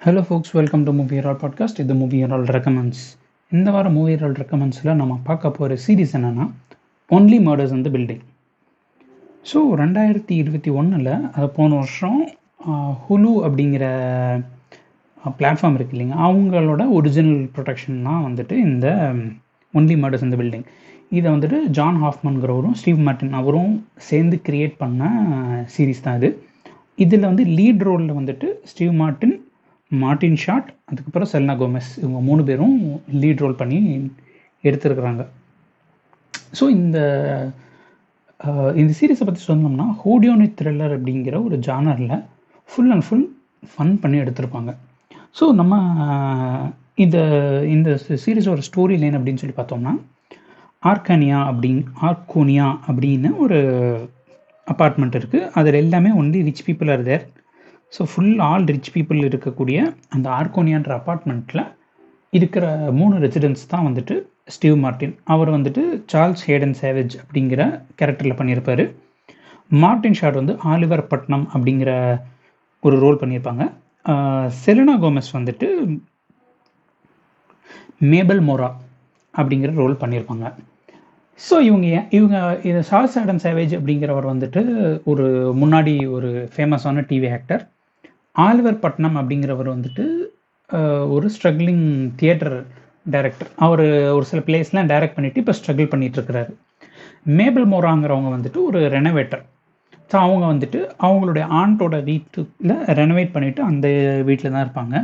Hello folks welcome to Movie Herald podcast இது Movie Herald recommends இந்த வாரம் movie ஹெரால் ரெக்கமெண்ட்ஸில் நம்ம பார்க்க போகிற சீரிஸ் என்னென்னா only murders in the building so ரெண்டாயிரத்தி இருபத்தி ஒன்றில் அது போன வருஷம் ஹுலு அப்படிங்கிற பிளாட்ஃபார்ம் இருக்கு இல்லைங்க அவங்களோட ஒரிஜினல் ப்ரொடக்ஷன் தான் வந்துட்டு இந்த ஒன்லி மர்டர்ஸ் இந்த பில்டிங் இதை வந்துட்டு ஜான் ஹாஃப்மன்கிறவரும் ஸ்டீவ் மார்ட்டின் அவரும் சேர்ந்து கிரியேட் பண்ண சீரீஸ் தான் இது. இதில் வந்து லீட் ரோலில் வந்துட்டு ஸ்டீவ் மார்ட்டின் மார்ட்டின் ஷாட் அதுக்கப்புறம் செல்னா கோமெஸ். இவங்க மூணு பேரும் லீட் ரோல் பண்ணி எடுத்துருக்குறாங்க. ஸோ இந்த இந்த சீரீஸை பற்றி சொன்னோம்னா ஹோடியோனி த்ரில்லர் அப்படிங்கிற ஒரு ஜானரில் ஃபுல் அண்ட் ஃபுல் ஃபன் பண்ணி எடுத்திருப்பாங்க. ஸோ நம்ம இந்த இந்த சீரீஸோட ஸ்டோரி லைன் அப்படின்னு சொல்லி பார்த்தோம்னா ஆர்கானியா அப்படின் ஆர்கோனியா அப்படின்னு ஒரு அப்பார்ட்மெண்ட் இருக்குது அதில் எல்லாமே only rich people are there so full all rich people இருக்கக்கூடிய அந்த ஆர்கோனியான்ற அப்பார்ட்மெண்ட்டில் இருக்கிற மூணு ரெசிடென்ட்ஸ் தான் வந்துட்டு ஸ்டீவ் மார்ட்டின் அவர் வந்துட்டு சார்ல்ஸ் ஹேடன் சேவேஜ் அப்படிங்கிற கேரக்டரில் பண்ணியிருப்பார். மார்ட்டின் ஷாட் வந்து ஆலிவர் பட்னம் அப்படிங்கிற ஒரு ரோல் பண்ணியிருப்பாங்க. செலினா கோமஸ் வந்துட்டு மேபல் மோரா அப்படிங்கிற ரோல் பண்ணியிருப்பாங்க. ஸோ இவங்க இவங்க இது சார்ஸ் ஆடம் சேவேஜ் அப்படிங்கிறவர் வந்துட்டு ஒரு முன்னாடி ஒரு ஃபேமஸான டிவி ஆக்டர் ஆலிவர் பட்னம் அப்படிங்கிறவர் வந்துட்டு ஒரு ஸ்ட்ரகிளிங் தியேட்டர் டைரக்டர் அவர் ஒரு சில பிளேஸ்லாம் டைரக்ட் பண்ணிவிட்டு இப்போ ஸ்ட்ரகிள் பண்ணிகிட்ருக்கிறாரு மேபிள் மோராங்கிறவங்க வந்துட்டு ஒரு ரெனோவேட்டர் ஸோ அவங்க வந்துட்டு அவங்களுடைய ஆண்டோட வீட்டில் ரெனோவேட் பண்ணிவிட்டு அந்த வீட்டில் தான் இருப்பாங்க.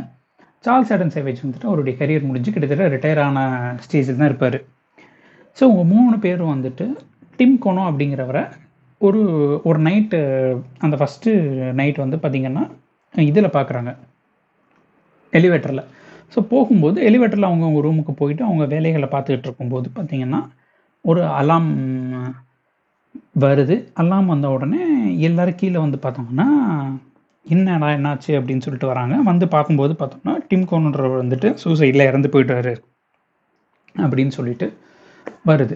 சார்ல்ஸ் ஆடன் சேவேஜ் வந்துட்டு அவருடைய கரியர் முடிஞ்சு கிட்டத்தட்ட ரிட்டையர் ஆன ஸ்டேஜில் தான் இருப்பார். ஸோ உங்கள் மூணு பேரும் வந்துட்டு டிம் கோனோ அப்படிங்கிறவரை ஒரு ஒரு நைட்டு அந்த ஃபஸ்ட்டு நைட் வந்து பார்த்திங்கன்னா இதில் பார்க்குறாங்க. எலிவேட்டரில் ஸோ போகும்போது எலிவேட்டரில் அவங்க அவங்க ரூமுக்கு போயிட்டு அவங்க வேலைகளை பார்த்துக்கிட்டு இருக்கும்போது பார்த்திங்கன்னா ஒரு அலாம் வருது. அலாம் வந்த உடனே எல்லோரும் கீழே வந்து பார்த்தோம்னா என்னடா என்னாச்சு? அப்படின்னு சொல்லிட்டு வராங்க. வந்து பார்க்கும்போது பார்த்தோம்னா டிம் கோனுன்றவர் வந்துட்டு சூசைடில் இறந்து போயிட்டாரு அப்படின்னு சொல்லிட்டு வருது.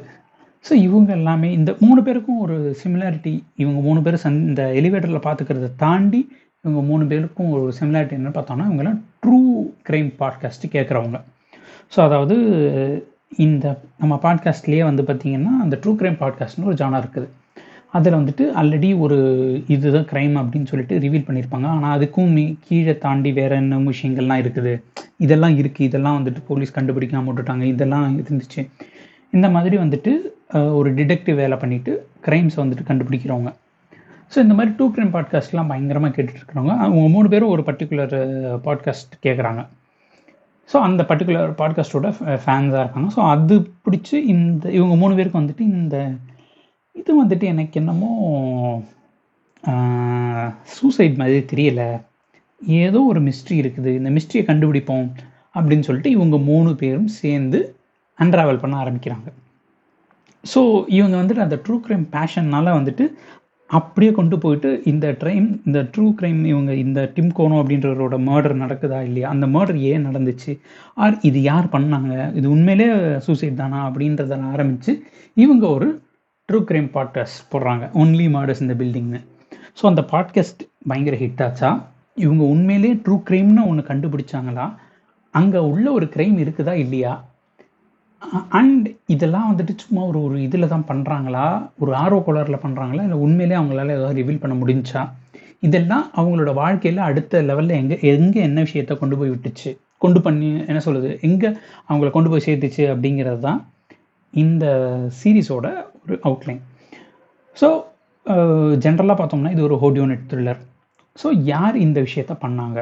ஸோ இவங்க எல்லாமே இந்த மூணு பேருக்கும் ஒரு சிமிலாரிட்டி இவங்க மூணு பேரும் சந் இந்த எலிவேட்டரில் பார்த்துக்கிறத தாண்டி இவங்க மூணு பேருக்கும் ஒரு சிமிலாரிட்டி என்ன பார்த்தோம்னா இவங்கெல்லாம் ட்ரூ க்ரைம் பாட்காஸ்ட் கேட்குறவங்க. ஸோ அதாவது இந்த நம்ம பாட்காஸ்ட்லேயே வந்து பார்த்திங்கன்னா அந்த ட்ரூ கிரைம் பாட்காஸ்ட்னு ஒரு ஜானா இருக்குது. அதில் வந்துட்டு ஆல்ரெடி ஒரு இதுதான் க்ரைம் அப்படின்னு சொல்லிட்டு ரிவீல் பண்ணியிருப்பாங்க. ஆனால் அதுக்கும் மீ கீழே தாண்டி வேறு என்ன விஷயங்கள்லாம் இருக்குது? இதெல்லாம் இருக்குது இதெல்லாம் வந்துட்டு போலீஸ் கண்டுபிடிக்காம விட்டுட்டாங்க. இதெல்லாம் இருந்துச்சு. இந்த மாதிரி வந்துட்டு ஒரு டிடெக்டிவ் வேலை பண்ணிவிட்டு க்ரைம்ஸை வந்துட்டு கண்டுபிடிக்கிறவங்க. ஸோ இந்த மாதிரி டூ க்ரைம் பாட்காஸ்ட்லாம் பயங்கரமாக கேட்டுட்ருக்குறவங்க அவங்க மூணு பேரும் ஒரு பர்டிகுலர் பாட்காஸ்ட் கேட்குறாங்க ஸோ அந்த பர்டிகுலர் பாட்காஸ்ட்டோட ஃபேன்ஸாக இருக்காங்க. ஸோ அது பிடிச்சி இந்த இவங்க மூணு பேருக்கு வந்துட்டு இந்த இது வந்துட்டு எனக்கு என்னமோ சூசைட் மாதிரி தெரியலை. ஏதோ ஒரு மிஸ்ட்ரி இருக்குது. இந்த மிஸ்ட்ரியை கண்டுபிடிப்போம் அப்படின்னு சொல்லிட்டு இவங்க மூணு பேரும் சேர்ந்து அன்ட்ராவல் பண்ண ஆரம்பிக்கிறாங்க. ஸோ இவங்க வந்துட்டு அந்த ட்ரூ க்ரைம் பேஷன்னால் வந்துட்டு அப்படியே கொண்டு போயிட்டு இந்த ட்ரைம் இந்த ட்ரூ க்ரைம் இவங்க இந்த டிம் கோனோ அப்படின்றவரோட மர்டர் நடக்குதா இல்லையா? அந்த மர்டர் ஏன் நடந்துச்சு? ஆர் இது யார் பண்ணாங்க? இது உண்மையிலே சூசைட் தானா? அப்படின்றத ஆரம்பித்து இவங்க ஒரு ட்ரூ க்ரைம் பாட்காஸ்ட் போடுறாங்க. ஒன்லி மர்டர்ஸ் இந்த பில்டிங்னு ஸோ அந்த பாட்காஸ்ட் பயங்கர ஹிட் ஆச்சா? இவங்க உண்மையிலே ட்ரூ க்ரைம்னு ஒன்று கண்டுபிடிச்சாங்களா? அங்கே உள்ள ஒரு க்ரைம் இருக்குதா இல்லையா? அண்ட் இதெல்லாம் வந்துட்டு சும்மா ஒரு ஒரு இதில் தான் பண்ணுறாங்களா ஒரு ஆர்வ கோளாறில் பண்ணுறாங்களா இல்லை உண்மையிலே அவங்களால ஏதாவது ரிவீல் பண்ண முடிஞ்சா? இதெல்லாம் அவங்களோட வாழ்க்கையில் அடுத்த லெவலில் எங்கே எங்கே என்ன விஷயத்த கொண்டு போய் விட்டுச்சு? கொண்டு பண்ணி என்ன சொல்லுது எங்கே அவங்கள கொண்டு போய் சேர்த்துச்சு அப்படிங்கிறது தான் இந்த சீரீஸோட ஒரு அவுட்லைன் ஸோ ஜென்ரலாக பார்த்தோம்னா இது ஒரு ஹோடியோனெட் த்ரில்லர் ஸோ யார் இந்த விஷயத்த பண்ணாங்க?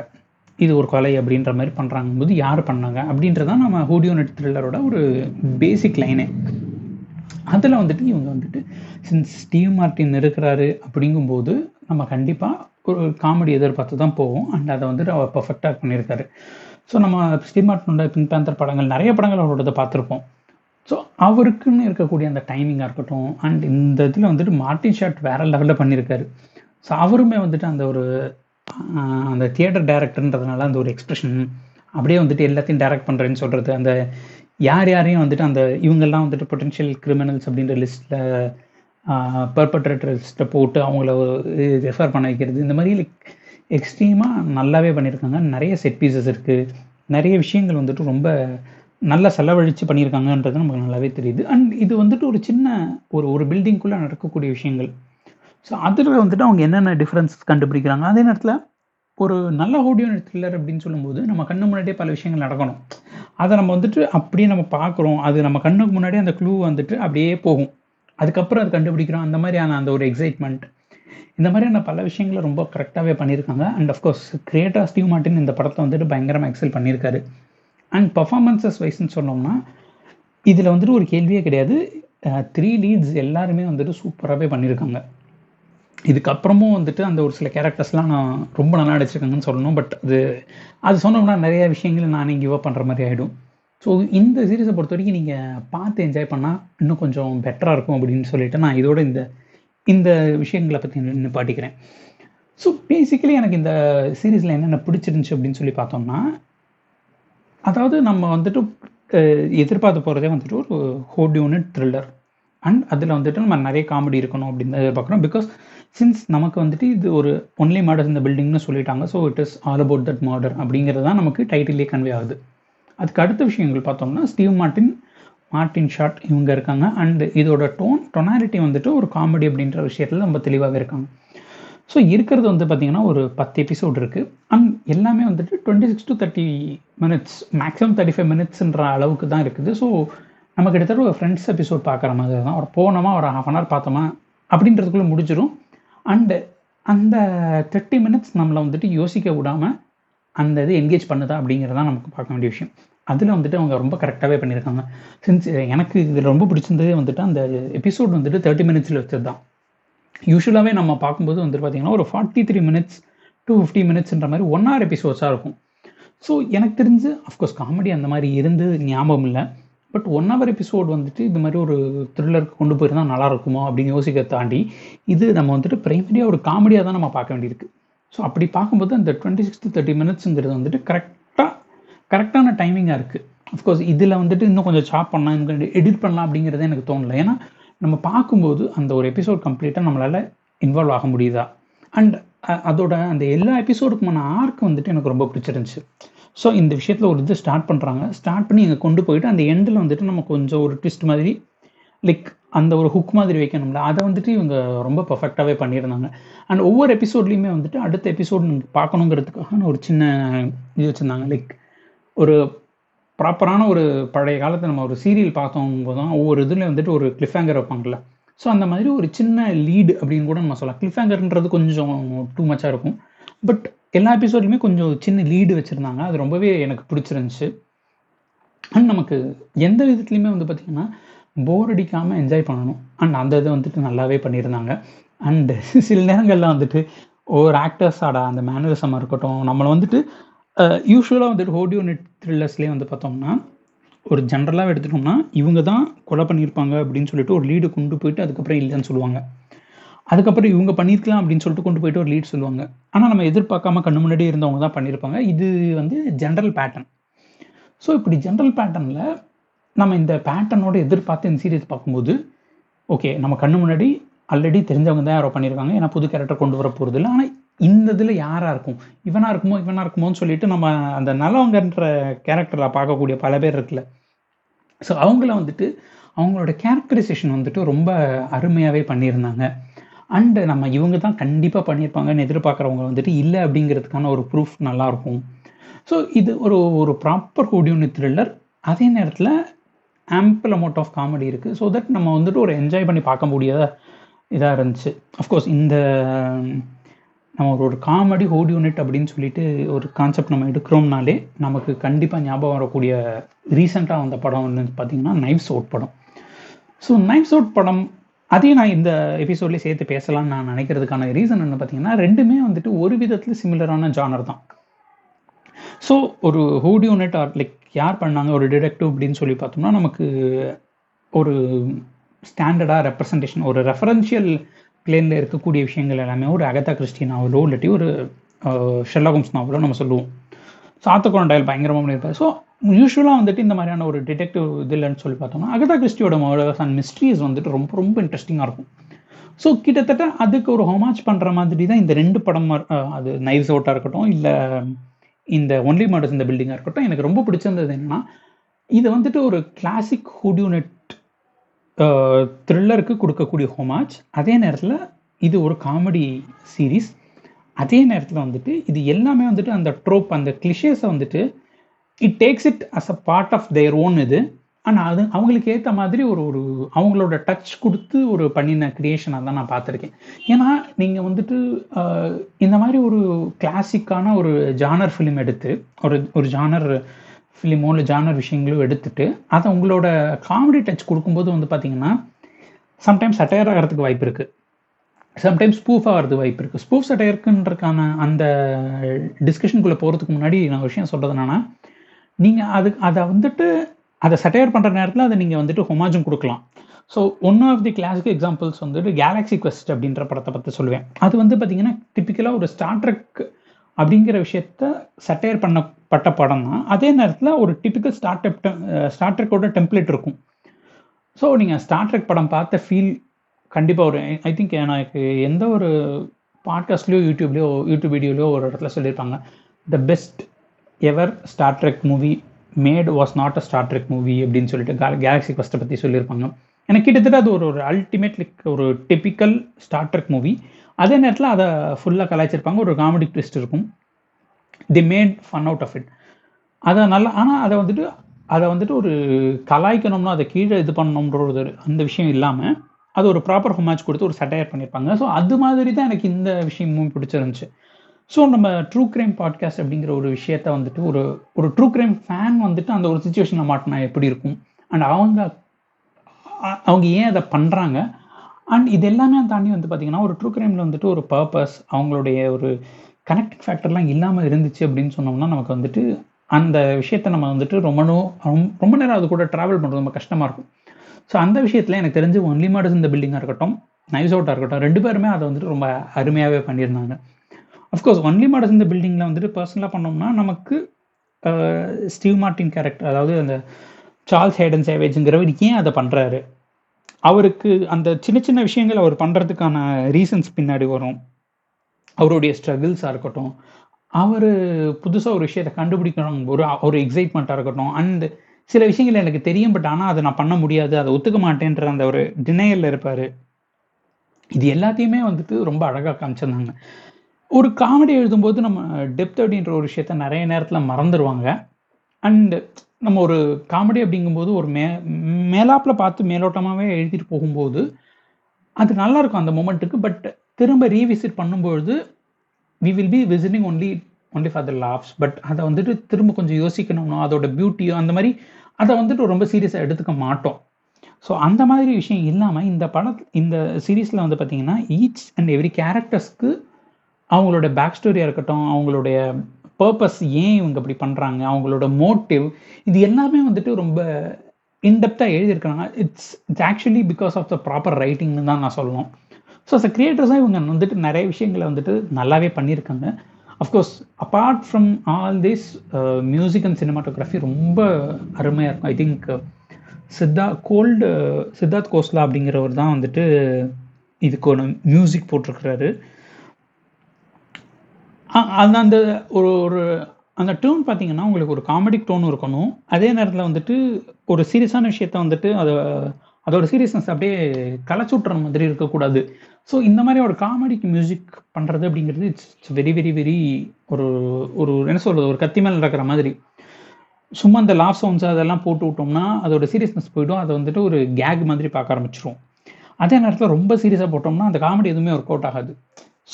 இது ஒரு கொலை அப்படின்ற மாதிரி பண்ணுறாங்க போது யார் பண்ணாங்க அப்படின்றதான் நம்ம ஹூடியோனெட் த்ரில்லரோட ஒரு பேசிக் லைனே அதில் வந்துட்டு இவங்க வந்துட்டு சின்ஸ் ஸ்டீவ் மார்ட்டின் இருக்கிறாரு அப்படிங்கும்போது நம்ம கண்டிப்பாக ஒரு காமெடி எதிர்பார்த்து தான் போவோம். அண்ட் அதை வந்துட்டு அவர் பர்ஃபெக்டாக பண்ணியிருக்காரு. ஸோ நம்ம ஸ்டீவ் மார்ட்டினோட பின் பேந்தர் படங்கள் நிறைய படங்கள் அவரோடத பார்த்துருப்போம். ஸோ அவருக்குன்னு இருக்கக்கூடிய அந்த டைமிங்காக இருக்கட்டும் அண்ட் இந்த இதில் வந்துட்டு மார்ட்டின் ஷாட் வேறு லெவலில் பண்ணியிருக்காரு. ஸோ அவருமே வந்துட்டு அந்த ஒரு அந்த தியேட்டர் டேரக்டர்ன்றதுனால அந்த ஒரு எக்ஸ்ப்ரெஷன் அப்படியே வந்துட்டு எல்லாத்தையும் டைரக்ட் பண்ணுறேன்னு சொல்கிறது அந்த யார் யாரையும் வந்துட்டு அந்த இவங்கெல்லாம் வந்துட்டு பொட்டென்ஷியல் கிரிமினல்ஸ் அப்படின்ற லிஸ்ட்டில் பர்பட்ரேட்டர்ஸ்ட்டை போட்டு அவங்கள ரெஃபர் பண்ண வைக்கிறது. இந்த மாதிரி எக்ஸ்ட்ரீமாக நல்லாவே பண்ணியிருக்காங்க. நிறைய செட் பீசஸ் இருக்குது நிறைய விஷயங்கள் வந்துட்டு ரொம்ப நல்லா செலவழித்து பண்ணியிருக்காங்கன்றது நமக்கு நல்லாவே தெரியுது. அண்ட் இது வந்துட்டு ஒரு சின்ன ஒரு ஒரு பில்டிங்குள்ளே நடக்கக்கூடிய விஷயங்கள். ஸோ அதில் வந்துட்டு அவங்க என்னென்ன டிஃப்ரென்ஸ் கண்டுபிடிக்கிறாங்க? அதே நேரத்தில் ஒரு நல்ல ஆடியோ த்ரில்லர் அப்படின்னு சொல்லும்போது நம்ம கண்ணு முன்னாடியே பல விஷயங்கள் நடக்கணும். அதை நம்ம வந்துட்டு அப்படியே நம்ம பார்க்குறோம். அது நம்ம கண்ணுக்கு முன்னாடியே அந்த க்ளூ வந்துட்டு அப்படியே போகும். அதுக்கப்புறம் அது கண்டுபிடிக்கிறோம். அந்த மாதிரியான அந்த ஒரு எக்ஸைட்மெண்ட் இந்த மாதிரியான பல விஷயங்களை ரொம்ப கரெக்டாகவே பண்ணியிருக்காங்க. And of course creator Steve Martin இந்த படத்தை வந்துட்டு பயங்கரமாக எக்ஸல் பண்ணியிருக்காரு. அண்ட் பர்ஃபார்மன்சஸ் வைஸ்ன்னு சொன்னோம்னா இதில் வந்துட்டு ஒரு கேள்வியே கிடையாது. த்ரீ லீட்ஸ் எல்லாருமே வந்துட்டு சூப்பராகவே பண்ணியிருக்காங்க. இதுக்கப்புறமும் வந்துட்டு அந்த ஒரு சில கேரக்டர்ஸ்லாம் நான் ரொம்ப நல்லா நடிச்சிருக்காங்கன்னு சொல்லணும். பட் அது அது சொன்னோம்னா நிறைய விஷயங்கள் நானே கிவ் அப் பண்ணுற மாதிரி ஆகிடும் ஸோ இந்த சீரீஸை பொறுத்த வரைக்கும் நீங்கள் பார்த்து என்ஜாய் பண்ணால் இன்னும் கொஞ்சம் பெட்டராக இருக்கும் அப்படின்னு சொல்லிட்டு நான் இதோட இந்த இந்த விஷயங்களை பற்றி நின்று பாட்டிக்கிறேன். ஸோ பேசிக்கலி எனக்கு இந்த சீரீஸில் என்னென்ன பிடிச்சிருந்துச்சு அப்படின்னு சொல்லி பார்த்தோம்னா அதாவது நம்ம வந்துட்டு எதிர்பார்த்து போகிறதே வந்துட்டு ஒரு ஹோட் யூனிட் த்ரில்லர் அண்ட் அதில் வந்துட்டு நம்ம நிறைய காமெடி இருக்கணும் அப்படின்னு தான் எதிர்பார்க்குறோம். பிகாஸ் சின்ஸ் நமக்கு வந்துட்டு இது ஒரு ஒன்லி மர்டர் இந்த பில்டிங்னு சொல்லிட்டாங்க so it is all about that murder அப்படிங்கிறது தான் நமக்கு டைட்டிலே கன்வே ஆகுது. அதுக்கு அடுத்த விஷயங்கள் பார்த்தோம்னா ஸ்டீவ் மார்ட்டின் மார்ட்டின் ஷாட் இவங்க இருக்காங்க. அண்ட் இதோட டோன் டொனாலிட்டி வந்துட்டு ஒரு காமெடி அப்படின்ற விஷயத்தில் ரொம்ப தெளிவாகவே இருக்காங்க. ஸோ இருக்கிறது வந்து பார்த்திங்கன்னா ஒரு பத்து எபிசோட் இருக்குது அண்ட் எல்லாமே வந்துட்டு twenty six to thirty minutes maximum thirty five மினிட்ஸ்ன்ற அளவுக்கு தான் இருக்குது. ஸோ நம்ம கிட்டத்தட்ட ஒரு ஃப்ரெண்ட்ஸ் எபிசோட் பார்க்குற மாதிரி தான். ஒரு போனோமா ஒரு ஹாஃப் அன் ஹவர் பார்த்தோமா அப்படின்றதுக்குள்ளே முடிஞ்சிடும் அண்டு அந்த தேர்ட்டி மினிட்ஸ் நம்மளை வந்துட்டு யோசிக்க விடாமல் அந்த இது என்கேஜ் பண்ணுதா அப்படிங்கிறதா நமக்கு பார்க்க வேண்டிய விஷயம். அதில் வந்துட்டு அவங்க ரொம்ப கரெக்டாகவே பண்ணியிருக்காங்க. சின்ஸ் எனக்கு இதில் ரொம்ப பிடிச்சிருந்ததே வந்துட்டு அந்த எபிசோட் வந்துட்டு தேர்ட்டி மினிட்ஸில் வச்சது தான் யூஸ்வலாகவே நம்ம பார்க்கும்போது வந்துட்டு பார்த்திங்கன்னா ஒரு forty three minutes to fifty மினிட்ஸ்ன்ற மாதிரி ஒன் ஹவர் எபிசோட்ஸாக இருக்கும். ஸோ எனக்கு தெரிஞ்சு அஃப்கோர்ஸ் காமெடி அந்த மாதிரி இருந்து ஞாபகம் இல்லை. பட் ஒன் ஹவர் எபிசோட் வந்துட்டு இது மாதிரி ஒரு த்ரில்லருக்கு கொண்டு போயிருந்தா நல்லா இருக்குமோ அப்படின்னு யோசிக்க தாண்டி இது நம்ம வந்துட்டு பிரைமரியாக ஒரு காமெடியாக தான் நம்ம பார்க்க வேண்டியிருக்கு. ஸோ அப்படி பார்க்கும்போது அந்த டுவெண்ட்டி சிக்ஸ் தேர்ட்டி மினிட்ஸுங்கிறது வந்துட்டு கரெக்டாக கரெக்டான டைமிங்காக இருக்குது அஃப்கோர்ஸ் இதில் வந்துட்டு இன்னும் கொஞ்சம் சாப் பண்ணலாம் இன்னும் எடிட் பண்ணலாம் அப்படிங்கிறதே எனக்கு தோணலை. ஏன்னா நம்ம பார்க்கும்போது அந்த ஒரு எபிசோட் கம்ப்ளீட்டாக நம்மளால் இன்வால்வ் ஆக முடியுதா? அண்ட் அதோட அந்த எல்லா எபிசோடுக்குமான ஆர்க் வந்துட்டு எனக்கு ரொம்ப பிடிச்சிருந்துச்சு. ஸோ இந்த விஷயத்தில் ஒரு இது ஸ்டார்ட் பண்ணுறாங்க ஸ்டார்ட் பண்ணி இங்கே கொண்டு போயிட்டு அந்த எண்டில் வந்துட்டு நம்ம கொஞ்சம் ஒரு ட்விஸ்ட் மாதிரி லைக் அந்த ஒரு ஹுக் மாதிரி வைக்கணும்ல. அதை வந்துட்டு இவங்க ரொம்ப பர்ஃபெக்டாகவே பண்ணியிருந்தாங்க. அண்ட் ஒவ்வொரு எபிசோட்லேயுமே வந்துட்டு அடுத்த எபிசோட் நீங்கள் பார்க்கணுங்கிறதுக்காக ஒரு சின்ன இது வச்சுருந்தாங்க. லைக் ஒரு ப்ராப்பரான ஒரு பழைய காலத்தில் நம்ம ஒரு சீரியல் பார்த்தோம் போதும் தான் ஒவ்வொரு இதுலேயும் வந்துட்டு ஒரு கிளிஃபேங்கர் வைப்பாங்கல்ல. ஸோ அந்த மாதிரி ஒரு சின்ன லீடு அப்படின்னு கூட நம்ம சொல்லலாம். கிளிஃபேங்கர்ன்றது கொஞ்சம் டூ மச்சாக இருக்கும். பட் எல்லா எபிசோட்லையுமே கொஞ்சம் சின்ன லீடு வச்சுருந்தாங்க. அது ரொம்பவே எனக்கு பிடிச்சிருந்துச்சு. அண்ட் நமக்கு எந்த விதத்துலையுமே வந்து பார்த்திங்கன்னா போர் அடிக்காமல் என்ஜாய் பண்ணணும். அண்ட் அந்த இதை வந்துட்டு நல்லாவே பண்ணியிருந்தாங்க. அண்டு சில நேரங்களில் வந்துட்டு ஒவ்வொரு ஆக்டர்ஸோட அந்த மேனரிசமாக இருக்கட்டும் நம்மளை வந்துட்டு யூஸ்வலாக வந்துட்டு ஹோடியோ நெட் த்ரில்லர்ஸ்லேயே வந்து பார்த்தோம்னா ஒரு ஜென்ரலாக எடுத்துட்டோம்னா இவங்க தான் கொலை பண்ணியிருப்பாங்க அப்படின்னு சொல்லிட்டு ஒரு லீடு கொண்டு போயிட்டு அதுக்கப்புறம் இல்லைன்னு சொல்லுவாங்க. அதுக்கப்புறம் இவங்க பண்ணியிருக்கலாம் அப்படின்னு சொல்லிட்டு கொண்டு போயிட்டு ஒரு லீட் சொல்லுவாங்க. ஆனால் நம்ம எதிர்பார்க்காம கண்ணு முன்னாடி இருந்தவங்க தான் பண்ணியிருப்பாங்க இது வந்து ஜென்ரல் பேட்டர்ன் ஸோ இப்படி ஜென்ரல் பேட்டர்னில் நம்ம இந்த பேட்டர்னோட எதிர்பார்த்து இந்த சீரியஸ் பார்க்கும்போது ஓகே நம்ம கண்ணு முன்னாடி ஆல்ரெடி தெரிஞ்சவங்க தான் யாரோ பண்ணியிருக்காங்க ஏன்னா புது கேரக்டர் கொண்டு வர போகிறது இல்லை ஆனால் இந்த இதில் யாராக இருக்கும்? இவனாக இருக்குமோ இவனாக இருக்குமோன்னு சொல்லிட்டு நம்ம அந்த நல்லவங்கன்ற கேரக்டரில் பார்க்கக்கூடிய பல பேர் இருக்குல்ல. ஸோ அவங்கள வந்துட்டு அவங்களோட கேரக்டரைசேஷன் வந்துட்டு ரொம்ப அருமையாகவே பண்ணியிருந்தாங்க. அண்டு நம்ம இவங்க தான் கண்டிப்பாக பண்ணியிருப்பாங்கன்னு எதிர்பார்க்குறவங்க வந்துட்டு இல்லை அப்படிங்கிறதுக்கான ஒரு ப்ரூஃப் நல்லாயிருக்கும். ஸோ இது ஒரு ஒரு ப்ராப்பர் ஹோடியோனி த்ரில்லர் அதே நேரத்தில் ஆம்பிள் அமௌண்ட் ஆஃப் காமெடி இருக்குது ஸோ தட் நம்ம வந்துட்டு ஒரு என்ஜாய் பண்ணி பார்க்க முடியாத இதாக இருந்துச்சு. அஃப்கோர்ஸ் இந்த நம்ம ஒரு ஒரு காமெடி ஹோட் யூனிட் அப்படின்னு சொல்லிட்டு ஒரு கான்செப்ட் நம்ம எடுக்கிறோம்னாலே நமக்கு கண்டிப்பாக ஞாபகம் வரக்கூடிய ரீசெண்டாக வந்த படம் வந்து பார்த்தீங்கன்னா நைஃப்ஸ் அவுட் படம். ஸோ நைஃப்ஸ் அவுட் படம் அதையும் நான் இந்த எபிசோட்லேயே சேர்த்து பேசலாம்னு நான் நினைக்கிறதுக்கான ரீசன் என்ன பார்த்தீங்கன்னா ரெண்டுமே வந்துட்டு ஒரு விதத்தில் சிமிலரான ஜானர் தான். ஸோ ஒரு ஹூட் யூனிட் ஆர் லைக் யார் பண்ணாங்க? ஒரு டிடெக்டிவ் அப்படின்னு சொல்லி பார்த்தோம்னா நமக்கு ஒரு ஸ்டாண்டர்டாக ரெப்ரசன்டேஷன் ஒரு ரெஃபரன்ஷியல் பிளேனில் இருக்கக்கூடிய விஷயங்கள் எல்லாமே ஒரு அகதா கிறிஸ்டி நாவலோ இல்லாட்டி ஒரு ஷெல்லாகும்ஸ் நாவலோ நம்ம சொல்லுவோம். சாத்தகுளம் டயல் பயங்கரமாக பண்ணியிருப்பார் ஸோ யூஸ்வலாக வந்துட்டு இந்த மாதிரியான ஒரு டிடெக்டிவ் இது இல்லைன்னு சொல்லி பார்த்தோம்னா அகதா கிறிஸ்டியோட மர்டர்ஸ் அண்ட் மிஸ்ட்ரிஸ் வந்துட்டு ரொம்ப ரொம்ப இன்ட்ரெஸ்டிங்காக இருக்கும். ஸோ கிட்டத்தட்ட அதுக்கு ஒரு ஹோமாச் பண்ணுற மாதிரி தான் இந்த ரெண்டு படம் அது நைஸ் அவுட்டாக இருக்கட்டும் இல்லை இந்த ஒன்லி மாடர்ஸ் இந்த பில்டிங்காக இருக்கட்டும் எனக்கு ரொம்ப பிடிச்சிருந்தது என்னன்னா இது வந்துட்டு ஒரு கிளாசிக் ஹூடியூனெட் த்ரில்லருக்கு கொடுக்கக்கூடிய ஹோமாச் அதே நேரத்தில் இது ஒரு காமெடி சீரீஸ் அதே நேரத்தில் வந்துட்டு இது எல்லாமே வந்துட்டு அந்த ட்ரோப் அந்த கிளிஷேஸை வந்துட்டு it takes it as a part of their own இது. ஆனால் அது அவங்களுக்கு ஏற்ற மாதிரி ஒரு ஒரு அவங்களோட டச் கொடுத்து ஒரு பண்ணின கிரியேஷனாக தான் நான் பார்த்துருக்கேன். ஏன்னா நீங்கள் வந்துட்டு இந்த மாதிரி ஒரு கிளாசிக்கான ஒரு ஜானர் ஃபிலிம் எடுத்து ஒரு ஒரு ஜானர் ஃபிலிமோ இல்லை ஜானர் விஷயங்களோ எடுத்துட்டு அதை உங்களோட காமெடி டச் கொடுக்கும்போது வந்து பார்த்தீங்கன்னா சம்டைம்ஸ் சட்டையர் ஆகிறதுக்கு வாய்ப்பு இருக்குது சம்டைம்ஸ் ஸ்பூஃப் ஆகிறது வாய்ப்பு இருக்குது ஸ்பூஃப் சட்டையருக்குன்றக்கான அந்த டிஸ்கஷனுக்குள்ளே போகிறதுக்கு முன்னாடி நான் விஷயம் சொல்கிறது என்னன்னா நீங்கள் அது அதை வந்துட்டு அதை சட்டையர் பண்ணுற நேரத்தில் அதை நீங்கள் வந்துட்டு ஹொமாஜும் கொடுக்கலாம். So one of the classic examples வந்துட்டு கேலக்ஸி குவெஸ்ட் அப்படின்ற படத்தை பற்றி சொல்லுவேன். அது வந்து பார்த்தீங்கன்னா டிப்பிக்கலாக ஒரு ஸ்டார்ட்ரக் அப்படிங்கிற விஷயத்த சட்டையர் பண்ணப்பட்ட படம் தான். அதே நேரத்தில் ஒரு டிப்பிக்கல் ஸ்டார்ட் ஸ்டார்ட்ரக்கோட டெம்ப்ளேட் இருக்கும். ஸோ நீங்கள் ஸ்டார்ட்ரக் படம் பார்த்த ஃபீல் கண்டிப்பாக ஒரு ஐ திங்க் எனக்கு எந்த ஒரு பாட்காஸ்ட்லேயோ யூடியூப்லேயோ யூடியூப் வீடியோலையோ ஒரு இடத்துல சொல்லியிருப்பாங்க the best ever Star Trek movie made was not a Star Trek movie அப்படின்னு சொல்லிட்டு கேலக்ஸி ஃபஸ்ட்டை பற்றி சொல்லியிருப்பாங்க. எனக்கு கிட்டத்தட்ட அது ஒரு ஒரு அல்டிமேட் லைக் ஒரு டிப்பிக்கல் ஸ்டார் ட்ரெக் மூவி அதே நேரத்தில் அதை ஃபுல்லாக கலாய்ச்சிருப்பாங்க. ஒரு காமெடி ட்விஸ்ட் இருக்கும். The made fun out of it அதை நல்லா ஆனால் அதை வந்துட்டு அதை வந்துட்டு ஒரு கலாய்க்கணும்னா அதை கீழே இது பண்ணணுன்ற ஒரு அந்த விஷயம் இல்லாமல் அது ஒரு ப்ராப்பர் ஹோமேஜ் கொடுத்து ஒரு சட்டையர் பண்ணியிருப்பாங்க ஸோ அது மாதிரி தான் எனக்கு இந்த விஷயமும் பிடிச்சிருந்துச்சு. ஸோ நம்ம ட்ரூ கிரைம் பாட்காஸ்ட் அப்படிங்கிற ஒரு விஷயத்த வந்துட்டு ஒரு ஒரு ட்ரூ கிரைம் ஃபேன் வந்துட்டு அந்த ஒரு சுச்சுவேஷனில் மாட்டினா எப்படி இருக்கும்? அண்ட் அவங்க அவங்க ஏன் அதை பண்ணுறாங்க அண்ட் இது எல்லாமே தாண்டி வந்து பார்த்தீங்கன்னா ஒரு ட்ரூ கிரைமில் வந்துட்டு ஒரு பர்பஸ் அவங்களுடைய ஒரு கனெக்டிங் ஃபேக்டர்லாம் இல்லாமல் இருந்துச்சு அப்படின்னு சொன்னோம்னா நமக்கு வந்துட்டு அந்த விஷயத்த நம்ம வந்துட்டு ரொம்ப ரொம்ப நேரம் அது கூட ட்ராவல் பண்ணுறது ரொம்ப கஷ்டமாக இருக்கும். ஸோ அந்த விஷயத்தில் எனக்கு தெரிஞ்சு ஒன்லி மாடஸ் இந்த பில்டிங்காக இருக்கட்டும் நைஸ் அவுட்டாக இருக்கட்டும் ரெண்டு பேருமே அதை வந்துட்டு ரொம்ப அருமையாகவே பண்ணியிருந்தாங்க. அஃப்கோர்ஸ் ஒன்லி மாடஸ் இந்த பில்டிங்கில் வந்துட்டு பர்சனலாக பண்ணோம்னா நமக்கு ஸ்டீவ் மார்டின் கேரக்டர் அதாவது அந்த சார்ல்ஸ் ஹேடன் சேவேஜுங்கிறவர் ஏன் அதை பண்ணுறாரு அவருக்கு அந்த சின்ன சின்ன விஷயங்கள் அவர் பண்ணுறதுக்கான ரீசன்ஸ் பின்னாடி வரும். அவருடைய ஸ்ட்ரகிள்ஸாக இருக்கட்டும். அவர் புதுசாக ஒரு விஷயத்தை கண்டுபிடிக்கணும் ஒரு ஒரு எக்ஸைட்மெண்ட்டாக இருக்கட்டும். அண்ட் சில விஷயங்கள் எனக்கு தெரியும் பட் ஆனால் அதை நான் பண்ண முடியாது அதை ஒத்துக்க மாட்டேன்ற அந்த ஒரு டினையலில் இருப்பார். இது எல்லாத்தையுமே வந்துட்டு ரொம்ப அழகாக காமிச்சிருந்தாங்க. ஒரு காமெடி எழுதும்போது நம்ம டெப்த் அப்படின்ற ஒரு விஷயத்த நிறைய நேரத்தில் மறந்துடுவாங்க அண்டு நம்ம ஒரு காமெடி அப்படிங்கும்போது ஒரு மே மேலாப்பில் பார்த்து மேலோட்டமாகவே எழுதிட்டு போகும்போது அது நல்லாயிருக்கும் அந்த மூமெண்ட்டுக்கு பட் திரும்ப ரீவிசிட் பண்ணும்பொழுது we will be visiting only only for the laughs but அதை வந்துட்டு திரும்ப கொஞ்சம் யோசிக்கணும்னோ அதோட பியூட்டியோ அந்த மாதிரி அதை வந்துட்டு ரொம்ப சீரியஸாக எடுத்துக்க மாட்டோம். ஸோ அந்த மாதிரி விஷயம் இல்லாமல் இந்த படம் இந்த சீரீஸில் வந்து பார்த்தீங்கன்னா ஈச் அண்ட் எவ்ரி கேரக்டர்ஸ்க்கு அவங்களோட பேக் ஸ்டோரியாக இருக்கட்டும் அவங்களுடைய பர்பஸ் ஏன் இவங்க அப்படி பண்ணுறாங்க அவங்களோட மோட்டிவ் இது எல்லாமே வந்துட்டு ரொம்ப இன்டெப்த்தாக எழுதியிருக்காங்க it's it's actually because of the proper ரைட்டிங்னு தான் நான் சொல்லணும். ஸோ அஸ் கிரியேட்டர்ஸாக இவங்க வந்துட்டு நிறைய விஷயங்களை வந்துட்டு நல்லாவே பண்ணியிருக்காங்க. Of course apart from all this music and cinematography ரொம்ப அருமையாக இருக்கும். ஐ திங்க் uh, சித்தா கோல்டு சித்தார்த் கோஸ்லா அப்படிங்கிறவர் தான் வந்துட்டு இதுக்கு ஒரு மியூசிக் போட்டிருக்கிறாரு. அந்த அந்த ஒரு ஒரு அந்த டேர்ன் பார்த்தீங்கன்னா உங்களுக்கு ஒரு காமெடிக் டோன் இருக்கணும். அதே நேரத்தில் வந்துட்டு ஒரு சீரியஸான விஷயத்த வந்துட்டு அதை அதோட சீரியஸ்னஸ் அப்படியே களைச்சு மாதிரி இருக்கக்கூடாது. ஸோ இந்த மாதிரி ஒரு காமெடிக்கு மியூசிக் பண்ணுறது அப்படிங்கிறது இட்ஸ் வெரி வெரி வெரி ஒரு ஒரு என்ன சொல்கிறது ஒரு கத்தி மேலே இருக்கிற மாதிரி. சும்மா அந்த லாஃப் சவுண்ட்ஸ் அதெல்லாம் போட்டு விட்டோம்னா அதோட சீரியஸ்னஸ் போய்டும். அதை வந்துட்டு ஒரு கேக் மாதிரி பார்க்க ஆரம்பிச்சிரும். அதே நேரத்தில் ரொம்ப சீரியஸாக போட்டோம்னா அந்த காமெடி எதுவுமே ஒர்க் அவுட் ஆகாது.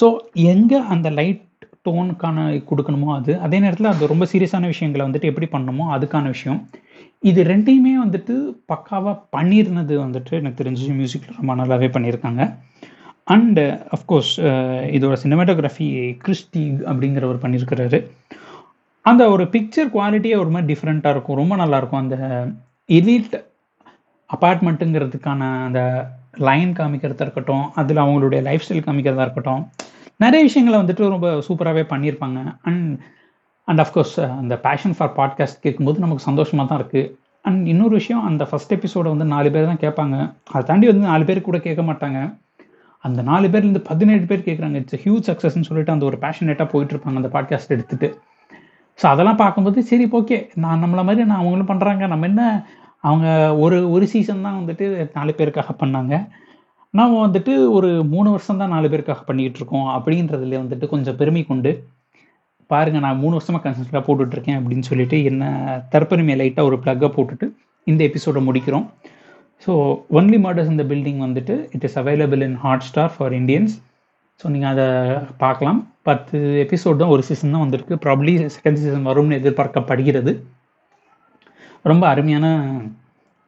ஸோ எங்கே அந்த லைட் டோனுக்கான கொடுக்கணுமோ அது அதே நேரத்தில் அது ரொம்ப சீரியஸான விஷயங்களை வந்துட்டு எப்படி பண்ணணுமோ அதுக்கான விஷயம். இது ரெண்டையுமே வந்துட்டு பக்காவாக பண்ணியிருந்தது வந்துட்டு எனக்கு தெரிஞ்சு மியூசிக்கில் ரொம்ப நல்லாவே பண்ணியிருக்காங்க அண்டு அஃப்கோர்ஸ் இதோட சினிமாட்டோகிராஃபி கிறிஸ்டி அப்படிங்கிறவர் பண்ணியிருக்கிறாரு அந்த ஒரு பிக்சர் குவாலிட்டியே ஒரு மாதிரி டிஃப்ரெண்ட்டாக இருக்கும். ரொம்ப நல்லாயிருக்கும் அந்த எலிட் அப்பார்ட்மெண்ட்டுங்கிறதுக்கான அந்த லைன் காமிக்கிறதா இருக்கட்டும் அதில் அவங்களுடைய லைஃப் ஸ்டைல் காமிக்கிறதா இருக்கட்டும் நிறைய விஷயங்களை வந்துட்டு ரொம்ப சூப்பராகவே பண்ணியிருப்பாங்க அண்ட் அண்ட் அஃப்கோர்ஸ் uh, அந்த பேஷன் ஃபார் பாட்காஸ்ட் கேட்கும்போது நமக்கு சந்தோஷமாக தான் இருக்குது அண்ட் இன்னொரு விஷயம் அந்த ஃபஸ்ட் எபிசோடை வந்து நாலு பேர் தான் கேட்பாங்க. அதை தாண்டி வந்து நாலு பேர் கூட கேட்க மாட்டாங்க. அந்த நாலு பேர்லேருந்து பதினேழு பேர் கேட்குறாங்க. இட்ஸ் ஹியூஜ் சக்ஸஸ்ன்னு சொல்லிட்டு அந்த ஒரு பேஷனேட்டாக போயிட்டு இருப்பாங்க அந்த பாட்காஸ்ட் எடுத்துட்டு. ஸோ அதெல்லாம் பார்க்கும்போது சரி ஓகே நான் நம்மளை மாதிரி நான் அவங்களும் பண்ணுறாங்க நம்ம என்ன அவங்க ஒரு ஒரு சீசன் தான் வந்துட்டு நாலு பேருக்காக பண்ணாங்க. நாம் வந்துட்டு ஒரு மூணு வருஷம் தான் நாலு பேருக்காக பண்ணிக்கிட்டு இருக்கோம் அப்படின்றதுல வந்துட்டு கொஞ்சம் பெருமை கொண்டு பாருங்க நான் மூணு வருஷமாக கன்சிஸ்டாக போட்டுட்ருக்கேன் அப்படின்னு சொல்லிட்டு என்ன தற்பெருமையை லைட்டாக ஒரு ப்ளக்கை போட்டுட்டு இந்த எபிசோடை முடிக்கிறோம். ஸோ ஒன்லி மர்டர்ஸ் இந்த பில்டிங் வந்துட்டு it is available in Hotstar for Indians so நீங்கள் அதை பார்க்கலாம். பத்து எபிசோட் தான் ஒரு சீசன் தான் வந்திருக்கு. ப்ராப்ளி செகண்ட் சீசன் வரும்னு எதிர்பார்க்கப்படுகிறது. ரொம்ப அருமையான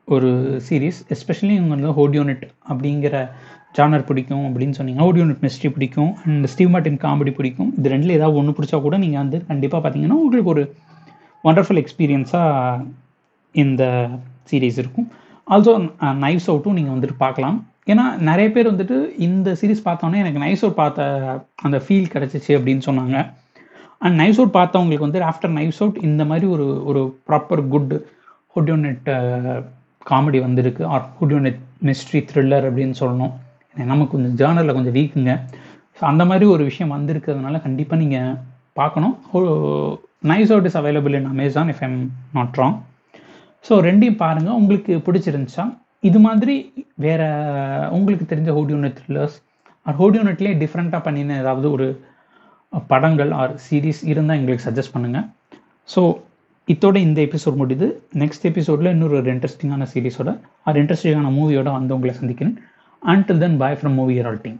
ஒரு சீரீஸ் எஸ்பெஷலி இவங்க வந்து ஹோடியோனெட் அப்படிங்கிற ஜானர் பிடிக்கும் அப்படின்னு சொன்னீங்க ஹோடியோனெட் மிஸ்ட்ரி பிடிக்கும் அண்ட் ஸ்டீவ் மார்டின் காமெடி பிடிக்கும். இது ரெண்டில் ஏதாவது ஒன்று பிடிச்சா கூட நீங்கள் வந்து கண்டிப்பாக பார்த்தீங்கன்னா உங்களுக்கு ஒரு ஒண்டர்ஃபுல் எக்ஸ்பீரியன்ஸாக இந்த சீரீஸ் இருக்கும். ஆல்சோ நைஃப்ஸ் அவுட்டும் நீங்கள் வந்துட்டு பார்க்கலாம். ஏன்னா நிறைய பேர் வந்துட்டு இந்த சீரீஸ் பார்த்தோன்னே எனக்கு நைஃப்ஸ் அவுட் பார்த்த அந்த ஃபீல் கிடச்சிச்சு அப்படின்னு சொன்னாங்க. அண்ட் நைஃப் அவுட் பார்த்தவங்களுக்கு வந்து ஆஃப்டர் நைஃப்ஸ் அவுட் இந்த மாதிரி ஒரு ஒரு ப்ராப்பர் குட் ஹுடியோனெட் காமெடி வந்திருக்கு. ஆர் ஹுடியோனெட் மிஸ்ட்ரி த்ரில்லர் அப்படின்னு சொல்லணும். நமக்கு கொஞ்சம் ஜேர்னலில் கொஞ்சம் வீக்குங்க ஸோ அந்த மாதிரி ஒரு விஷயம் வந்திருக்கிறதுனால கண்டிப்பாக நீங்கள் பார்க்கணும். Knives Out is available in Amazon if I'm not wrong so ரெண்டையும் பாருங்கள் உங்களுக்கு பிடிச்சிருந்துச்சா? இது மாதிரி வேற உங்களுக்கு தெரிஞ்ச ஹோடியோனெட் த்ரில்லர்ஸ் ஆர் ஹோடியோனெட்லேயே டிஃப்ரெண்ட்டாக பண்ணின ஏதாவது ஒரு படங்கள் ஆர் சீரீஸ் இருந்தால் எங்களுக்கு சஜஸ்ட் பண்ணுங்கள் ஸோ இதோட இந்த எபிசோட் முடியுது. நெக்ஸ்ட் எபிசோடில் இன்னொரு ஒரு இன்ட்ரெஸ்டிங்கான சீரீஸோட ஆர் இன்ட்ரெஸ்டிங்கான மூவியோட வந்து உங்களை சந்திக்கிறேன். Until then bye from Movie Herald team